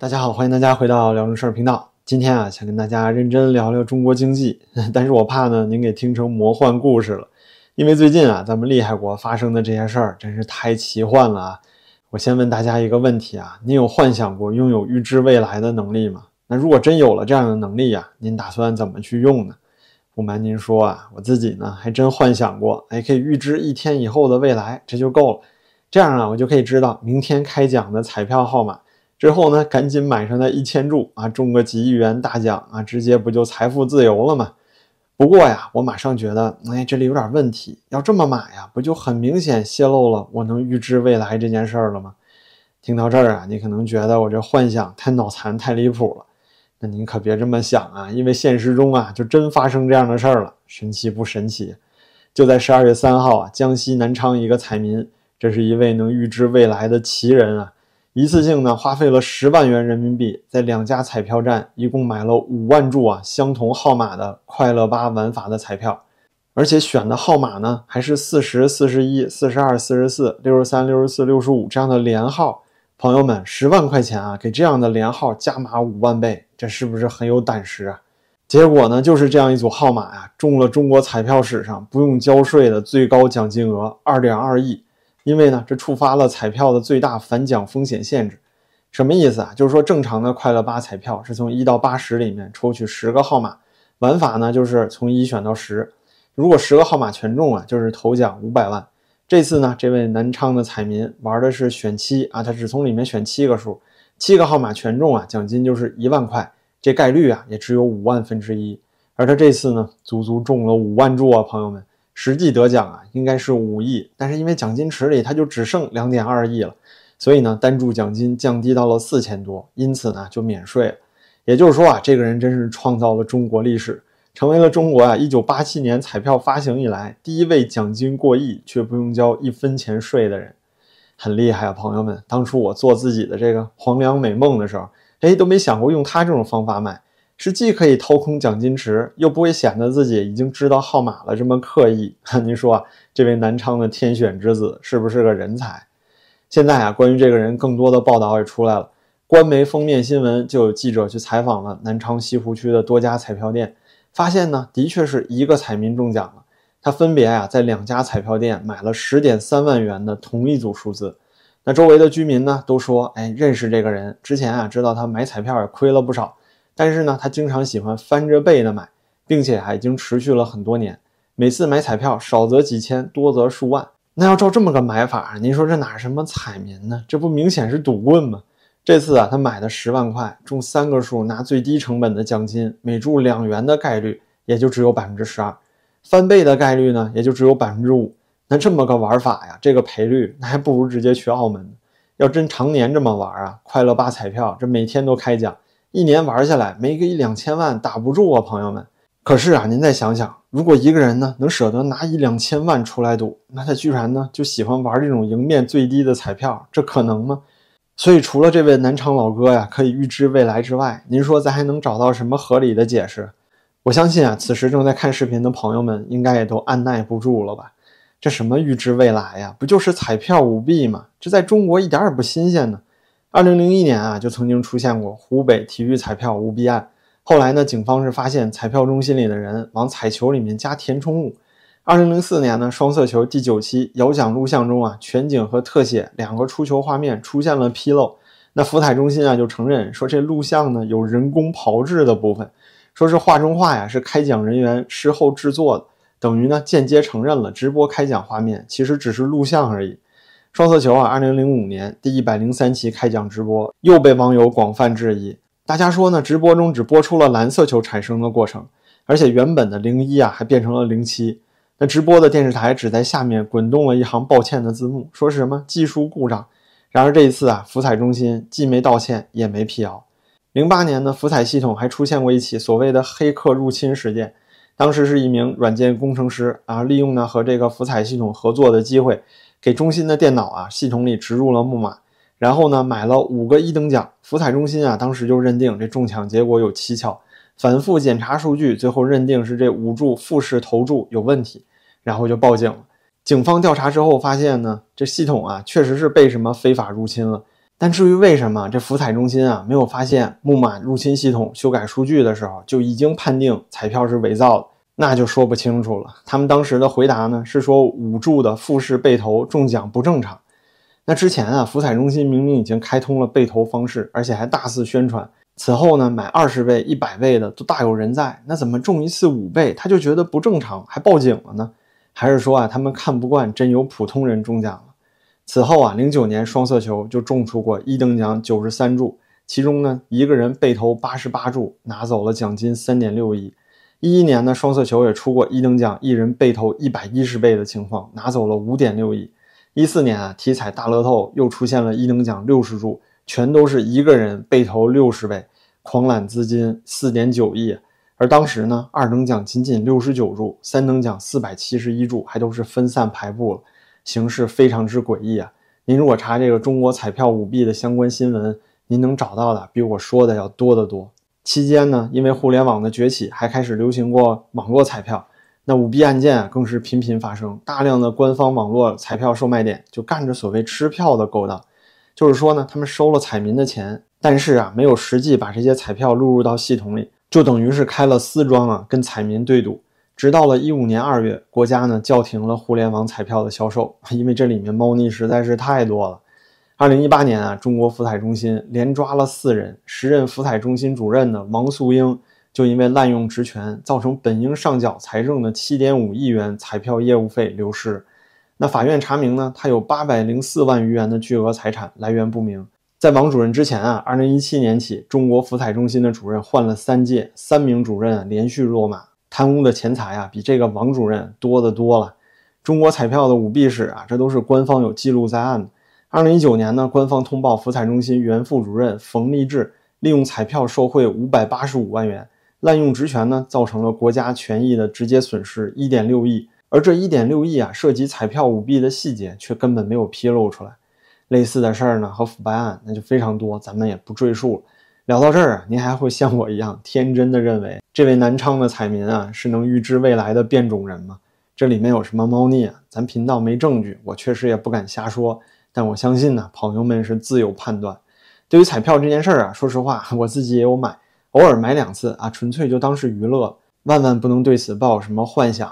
大家好，欢迎大家回到聊正事儿频道。今天啊，想跟大家认真聊聊中国经济，但是我怕呢，您给听成魔幻故事了，因为最近啊，咱们厉害国发生的这些事儿真是太奇幻了啊！我先问大家一个问题啊，您有幻想过拥有预知未来的能力吗？那如果真有了这样的能力呀，您打算怎么去用呢？不瞒您说啊，我自己呢还真幻想过，哎，可以预知一天以后的未来，这就够了。这样啊，我就可以知道明天开奖的彩票号码。之后呢，赶紧买上那一千注啊，中个几亿元大奖啊，直接不就财富自由了吗？不过呀，我马上觉得，哎，这里有点问题。要这么买呀，不就很明显泄露了我能预知未来这件事儿了吗？听到这儿啊，你可能觉得我这幻想太脑残、太离谱了。那您可别这么想啊，因为现实中啊，就真发生这样的事儿了。神奇不神奇？就在十二月三号啊，江西南昌一个彩民，这是一位能预知未来的奇人啊。一次性呢，花费了十万元人民币，在两家彩票站一共买了五万注啊相同号码的快乐八玩法的彩票，而且选的号码呢还是四十四十一、四十二、四十四、六十三、六十四、六十五这样的连号。朋友们，十万块钱啊，给这样的连号加码五万倍，这是不是很有胆识啊？结果呢，就是这样一组号码呀，中了中国彩票史上不用交税的最高奖金额二点二亿。因为呢，这触发了彩票的最大反奖风险限制，什么意思啊？就是说正常的快乐八彩票是从一到八十里面抽取十个号码，玩法呢就是从一选到十，如果十个号码全中啊，就是头奖五百万。这次呢，这位南昌的彩民玩的是选七啊，他只从里面选七个数，七个号码全中啊，奖金就是一万块，这概率啊也只有五万分之一。而他这次呢，足足中了五万注啊，朋友们。实际得奖啊，应该是五亿，但是因为奖金池里它就只剩两点二亿了，所以呢，单注奖金降低到了四千多，因此呢就免税了。也就是说啊，这个人真是创造了中国历史，成为了中国啊一九八七年彩票发行以来第一位奖金过亿却不用交一分钱税的人，很厉害啊，朋友们！当初我做自己的这个黄粱美梦的时候，哎，都没想过用他这种方法买。是既可以掏空奖金池，又不会显得自己已经知道号码了，这么刻意。您说啊，这位南昌的天选之子是不是个人才？现在啊，关于这个人更多的报道也出来了。官媒封面新闻就有记者去采访了南昌西湖区的多家彩票店，发现呢，的确是一个彩民中奖了。他分别啊在两家彩票店买了十点三万元的同一组数字。那周围的居民呢都说，哎，认识这个人，之前啊知道他买彩票也亏了不少。但是呢，他经常喜欢翻着倍的买，并且还已经持续了很多年。每次买彩票，少则几千，多则数万。那要照这么个买法，您说这哪什么彩民呢？这不明显是赌棍吗？这次啊，他买的十万块中三个数，拿最低成本的奖金，每注两元的概率也就只有百分之十二，翻倍的概率呢也就只有百分之五。那这么个玩法呀，这个赔率，那还不如直接去澳门。要真常年这么玩啊，快乐八彩票这每天都开奖。一年玩下来没个一两千万打不住啊，朋友们。可是啊，您再想想，如果一个人呢能舍得拿一两千万出来赌，那他居然呢就喜欢玩这种赢面最低的彩票，这可能吗？所以除了这位南昌老哥呀可以预知未来之外，您说咱还能找到什么合理的解释？我相信啊，此时正在看视频的朋友们应该也都按耐不住了吧？这什么预知未来呀？不就是彩票舞弊吗？这在中国一点也不新鲜呢。二零零一年啊，就曾经出现过湖北体育彩票舞弊案。后来呢，警方是发现彩票中心里的人往彩球里面加填充物。二零零四年呢，双色球第九期摇奖录像中啊，全景和特写两个出球画面出现了纰漏。那福彩中心啊就承认说，这录像呢有人工炮制的部分，说是画中画呀是开奖人员事后制作的，等于呢间接承认了直播开奖画面其实只是录像而已。双色球啊，二零零五年第一百零三期开奖直播又被网友广泛质疑。大家说呢，直播中只播出了蓝色球产生的过程，而且原本的零一啊还变成了零七。那直播的电视台只在下面滚动了一行抱歉的字幕，说是什么技术故障。然而这一次啊，福彩中心既没道歉也没辟谣。零八年呢，福彩系统还出现过一起所谓的黑客入侵事件，当时是一名软件工程师啊，利用呢和这个福彩系统合作的机会。给中心的电脑啊系统里植入了木马，然后呢买了五个一等奖。福彩中心啊当时就认定这中奖结果有蹊跷，反复检查数据，最后认定是这五注复式投注有问题，然后就报警了。警方调查之后发现呢，这系统啊确实是被什么非法入侵了。但至于为什么这福彩中心啊没有发现木马入侵系统修改数据的时候就已经判定彩票是伪造的，那就说不清楚了。他们当时的回答呢是说五注的复式被投中奖不正常。那之前啊，福彩中心明明已经开通了被投方式，而且还大肆宣传。此后呢，买二十倍、一百倍的都大有人在。那怎么中一次五倍他就觉得不正常，还报警了呢？还是说啊，他们看不惯真有普通人中奖了？此后啊，零九年双色球就中出过一等奖九十三注，其中呢，一个人被投八十八注，拿走了奖金三点六亿。一一年呢，双色球也出过一等奖一人被投一百一十倍的情况，拿走了五点六亿。一四年啊，体彩大乐透又出现了一等奖六十注，全都是一个人被投六十倍，狂揽资金四点九亿。而当时呢，二等奖仅仅六十九注，三等奖四百七十一注，还都是分散排布了。形势非常之诡异啊！您如果查这个中国彩票舞弊的相关新闻，您能找到的比我说的要多得多。期间呢，因为互联网的崛起，还开始流行过网络彩票，那舞弊案件啊更是频频发生。大量的官方网络彩票售卖点就干着所谓吃票的勾当，就是说呢，他们收了彩民的钱，但是啊，没有实际把这些彩票录入到系统里，就等于是开了私庄啊，跟彩民对赌。直到了一五年二月，国家呢叫停了互联网彩票的销售，因为这里面猫腻实在是太多了。二零一八年啊，中国福彩中心连抓了四人，时任福彩中心主任的王素英就因为滥用职权，造成本应上缴财政的七点五亿元彩票业务费流失。那法院查明呢，他有八百零四万余元的巨额财产来源不明。在王主任之前啊，二零一七年起，中国福彩中心的主任换了三届，三名主任连续落马。贪污的钱财啊，比这个王主任多得多了。中国彩票的舞弊史啊，这都是官方有记录在案的。二零一九年呢，官方通报福彩中心原副主任冯立志利用彩票受贿五百八十五万元，滥用职权呢，造成了国家权益的直接损失一点六亿。而这一点六亿啊，涉及彩票舞弊的细节却根本没有披露出来。类似的事儿呢，和腐败案那就非常多，咱们也不赘述了。聊到这儿啊，您还会像我一样天真的认为这位南昌的彩民啊是能预知未来的变种人吗？这里面有什么猫腻啊？咱频道没证据，我确实也不敢瞎说。但我相信呢，朋友们是自有判断。对于彩票这件事儿啊，说实话，我自己也有买，偶尔买两次啊，纯粹就当是娱乐，万万不能对此抱有什么幻想。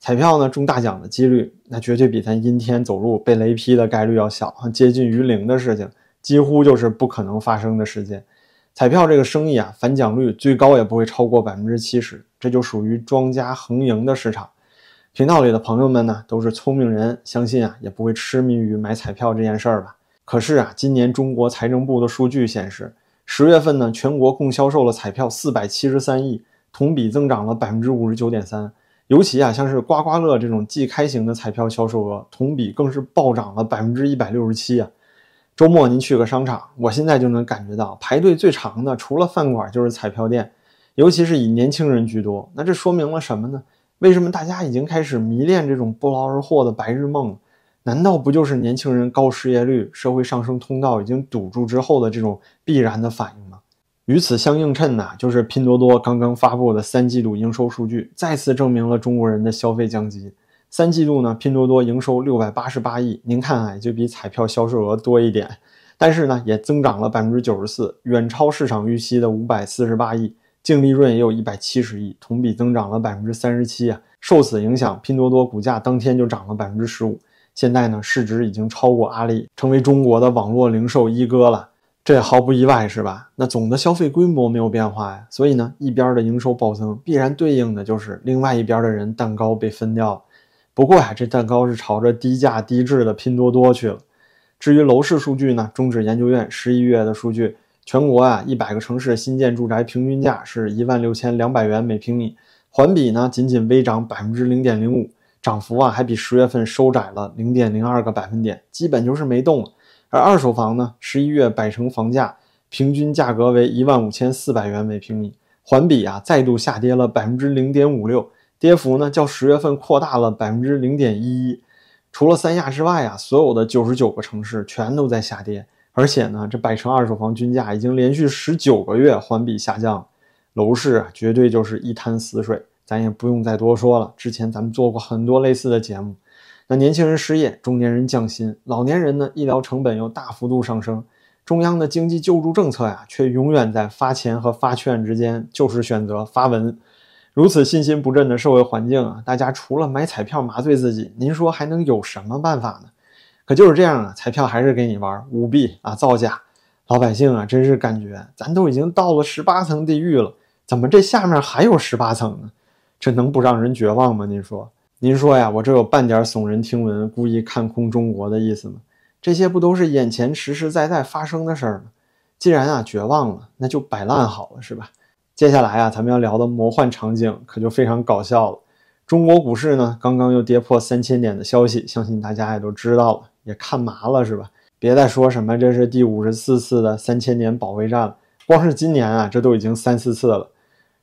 彩票呢中大奖的几率，那绝对比咱阴天走路被雷劈的概率要小，接近于零的事情，几乎就是不可能发生的事件。彩票这个生意啊，返奖率最高也不会超过百分之七十，这就属于庄家横赢的市场。频道里的朋友们呢，都是聪明人，相信啊，也不会痴迷于买彩票这件事儿吧。可是啊，今年中国财政部的数据显示，十月份呢，全国共销售了彩票四百七十三亿，同比增长了百分之五十九点三。尤其啊，像是刮刮乐这种即开型的彩票销售额，同比更是暴涨了百分之一百六十七啊。周末您去个商场，我现在就能感觉到排队最长的，除了饭馆就是彩票店，尤其是以年轻人居多。那这说明了什么呢？为什么大家已经开始迷恋这种不劳而获的白日梦？难道不就是年轻人高失业率、社会上升通道已经堵住之后的这种必然的反应吗？与此相映衬呢，就是拼多多刚刚发布的三季度营收数据，再次证明了中国人的消费降级。三季度呢，拼多多营收六百八十八亿，您看啊，就比彩票销售额多一点，但是呢，也增长了百分之九十四，远超市场预期的五百四十八亿，净利润也有一百七十亿，同比增长了百分之三十七啊。受此影响，拼多多股价当天就涨了百分之十五，现在呢，市值已经超过阿里，成为中国的网络零售一哥了。这也毫不意外，是吧？那总的消费规模没有变化呀，所以呢，一边的营收暴增，必然对应的就是另外一边的人蛋糕被分掉了。不过呀，这蛋糕是朝着低价低质的拼多多去了。至于楼市数据呢？中指研究院十一月的数据，全国啊一百个城市新建住宅平均价是一万六千两百元每平米，环比呢仅仅微涨百分之零点零五，涨幅啊还比十月份收窄了零点零二个百分点，基本就是没动。而二手房呢，十一月百城房价平均价格为一万五千四百元每平米，环比啊再度下跌了百分之零点五六。跌幅呢，较十月份扩大了百分之零点一一。除了三亚之外啊，所有的九十九个城市全都在下跌。而且呢，这百城二手房均价已经连续十九个月环比下降，楼市啊，绝对就是一滩死水。咱也不用再多说了，之前咱们做过很多类似的节目。那年轻人失业，中年人降薪，老年人呢，医疗成本又大幅度上升，中央的经济救助政策呀，却永远在发钱和发券之间，就是选择发文。如此信心不振的社会环境啊，大家除了买彩票麻醉自己，您说还能有什么办法呢？可就是这样啊，彩票还是给你玩，舞弊啊，造假，老百姓啊，真是感觉咱都已经到了十八层地狱了，怎么这下面还有十八层呢？这能不让人绝望吗？您说，您说呀，我这有半点耸人听闻、故意看空中国的意思吗？这些不都是眼前实实在在发生的事儿吗？既然啊绝望了，那就摆烂好了，是吧？接下来啊，咱们要聊的魔幻场景可就非常搞笑了。中国股市呢，刚刚又跌破三千点的消息，相信大家也都知道了，也看麻了，是吧？别再说什么这是第五十四次的三千年保卫战了，光是今年啊，这都已经三四次了。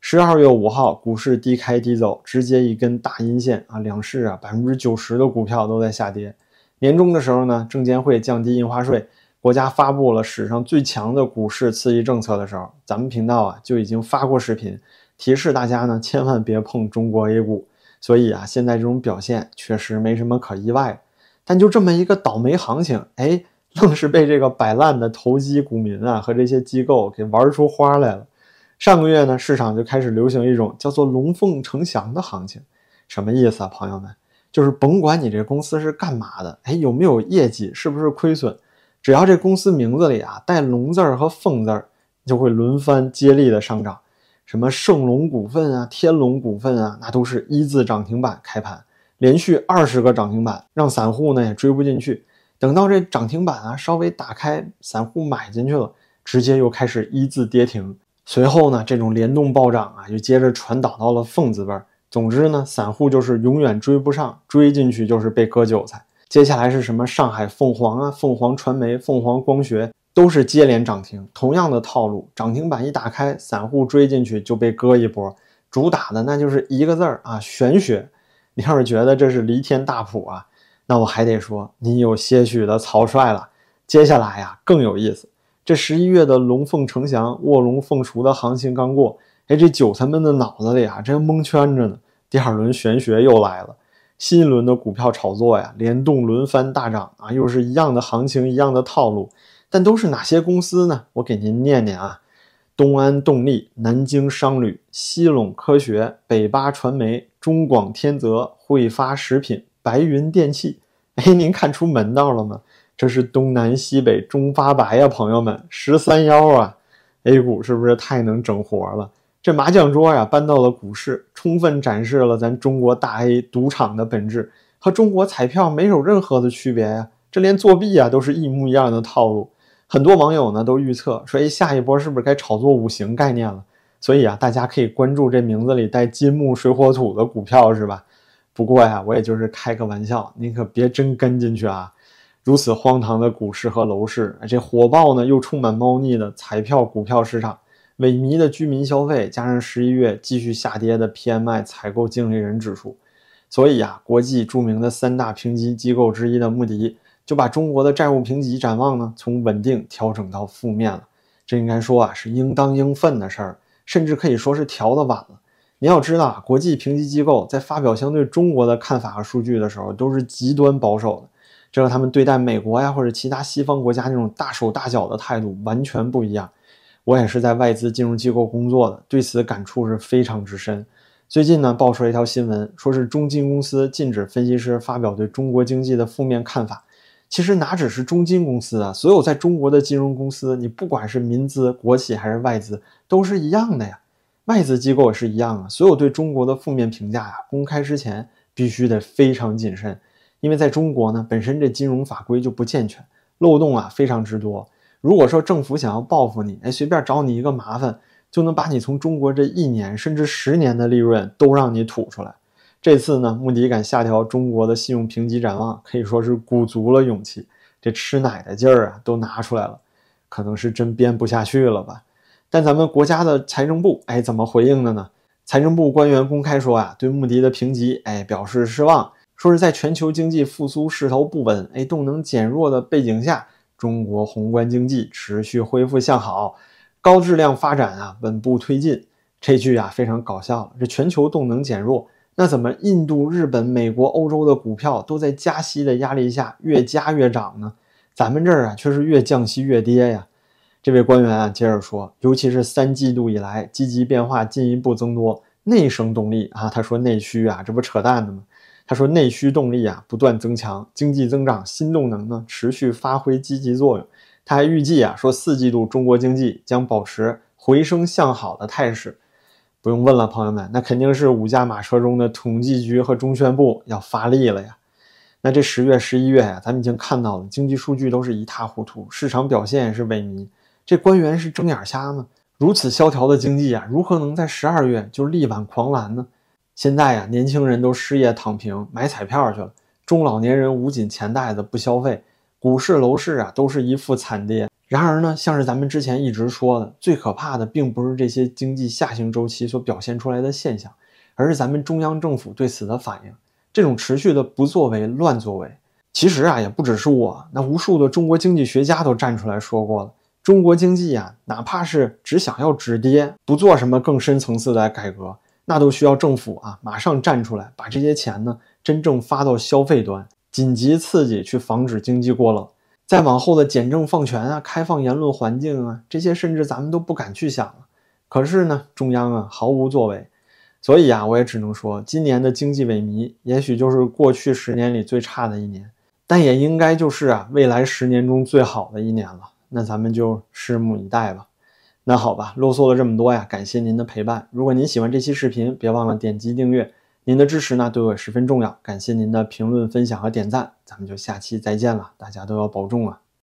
十二月五号，股市低开低走，直接一根大阴线啊，两市啊百分之九十的股票都在下跌。年终的时候呢，证监会降低印花税。国家发布了史上最强的股市刺激政策的时候，咱们频道啊就已经发过视频，提示大家呢千万别碰中国 A 股。所以啊，现在这种表现确实没什么可意外的。但就这么一个倒霉行情，哎，愣是被这个摆烂的投机股民啊和这些机构给玩出花来了。上个月呢，市场就开始流行一种叫做“龙凤呈祥”的行情，什么意思啊，朋友们？就是甭管你这公司是干嘛的，哎，有没有业绩，是不是亏损？只要这公司名字里啊带“龙”字儿和“凤”字儿，就会轮番接力的上涨。什么盛龙股份啊、天龙股份啊，那都是一字涨停板开盘，连续二十个涨停板，让散户呢也追不进去。等到这涨停板啊稍微打开，散户买进去了，直接又开始一字跌停。随后呢，这种联动暴涨啊，就接着传导到了“凤”字辈。总之呢，散户就是永远追不上，追进去就是被割韭菜。接下来是什么？上海凤凰啊，凤凰传媒、凤凰光学都是接连涨停，同样的套路，涨停板一打开，散户追进去就被割一波。主打的那就是一个字儿啊，玄学。你要是觉得这是离天大谱啊，那我还得说你有些许的草率了。接下来呀更有意思，这十一月的龙凤呈祥、卧龙凤雏的行情刚过，哎，这韭菜们的脑子里啊真蒙圈着呢。第二轮玄学又来了。新一轮的股票炒作呀，联动轮番大涨啊，又是一样的行情，一样的套路，但都是哪些公司呢？我给您念念啊：东安动力、南京商旅、西陇科学、北巴传媒、中广天泽、汇发食品、白云电器。哎，您看出门道了吗？这是东南西北中发白呀，朋友们，十三幺啊！A 股是不是太能整活了？这麻将桌呀搬到了股市，充分展示了咱中国大 A 赌场的本质，和中国彩票没有任何的区别呀。这连作弊啊都是一模一样的套路。很多网友呢都预测说，哎，下一波是不是该炒作五行概念了？所以啊，大家可以关注这名字里带金木水火土的股票，是吧？不过呀，我也就是开个玩笑，您可别真跟进去啊。如此荒唐的股市和楼市，这火爆呢又充满猫腻的彩票股票市场。萎靡的居民消费，加上十一月继续下跌的 PMI 采购经理人指数，所以啊，国际著名的三大评级机构之一的穆迪就把中国的债务评级展望呢从稳定调整到负面了。这应该说啊是应当应分的事儿，甚至可以说是调的晚了。你要知道啊，国际评级机构在发表相对中国的看法和数据的时候，都是极端保守的，这和他们对待美国呀或者其他西方国家那种大手大脚的态度完全不一样。我也是在外资金融机构工作的，对此感触是非常之深。最近呢，爆出来一条新闻，说是中金公司禁止分析师发表对中国经济的负面看法。其实哪只是中金公司啊，所有在中国的金融公司，你不管是民资、国企还是外资，都是一样的呀。外资机构也是一样啊，所有对中国的负面评价呀，公开之前必须得非常谨慎，因为在中国呢，本身这金融法规就不健全，漏洞啊非常之多。如果说政府想要报复你，哎，随便找你一个麻烦，就能把你从中国这一年甚至十年的利润都让你吐出来。这次呢，穆迪敢下调中国的信用评级展望，可以说是鼓足了勇气，这吃奶的劲儿啊都拿出来了，可能是真编不下去了吧。但咱们国家的财政部，哎，怎么回应的呢？财政部官员公开说啊，对穆迪的评级，哎，表示失望，说是在全球经济复苏势头不稳，哎，动能减弱的背景下。中国宏观经济持续恢复向好，高质量发展啊，稳步推进。这句啊非常搞笑了。这全球动能减弱，那怎么印度、日本、美国、欧洲的股票都在加息的压力下越加越涨呢？咱们这儿啊却是越降息越跌呀。这位官员啊接着说，尤其是三季度以来，积极变化进一步增多，内生动力啊，他说内需啊，这不扯淡的吗？他说内需动力啊不断增强，经济增长新动能呢持续发挥积极作用。他还预计啊说四季度中国经济将保持回升向好的态势。不用问了，朋友们，那肯定是五驾马车中的统计局和中宣部要发力了呀。那这十月、十一月呀，咱们已经看到了经济数据都是一塌糊涂，市场表现也是萎靡。这官员是睁眼瞎吗？如此萧条的经济啊，如何能在十二月就力挽狂澜呢？现在呀，年轻人都失业躺平，买彩票去了；中老年人捂紧钱袋子不消费，股市、楼市啊，都是一副惨跌。然而呢，像是咱们之前一直说的，最可怕的并不是这些经济下行周期所表现出来的现象，而是咱们中央政府对此的反应。这种持续的不作为、乱作为，其实啊，也不只是我，那无数的中国经济学家都站出来说过了。中国经济啊，哪怕是只想要止跌，不做什么更深层次的改革，那都需要政府啊马上站出来，把这些钱呢真正发到消费端，紧急刺激，去防止经济过冷。再往后的简政放权啊，开放言论环境啊，这些甚至咱们都不敢去想了。可是呢，中央啊毫无作为，所以啊，我也只能说，今年的经济萎靡，也许就是过去十年里最差的一年，但也应该就是啊未来十年中最好的一年了。那咱们就拭目以待吧。那好吧，啰嗦了这么多呀，感谢您的陪伴。如果您喜欢这期视频，别忘了点击订阅。您的支持呢，对我十分重要。感谢您的评论、分享和点赞，咱们就下期再见了。大家都要保重啊！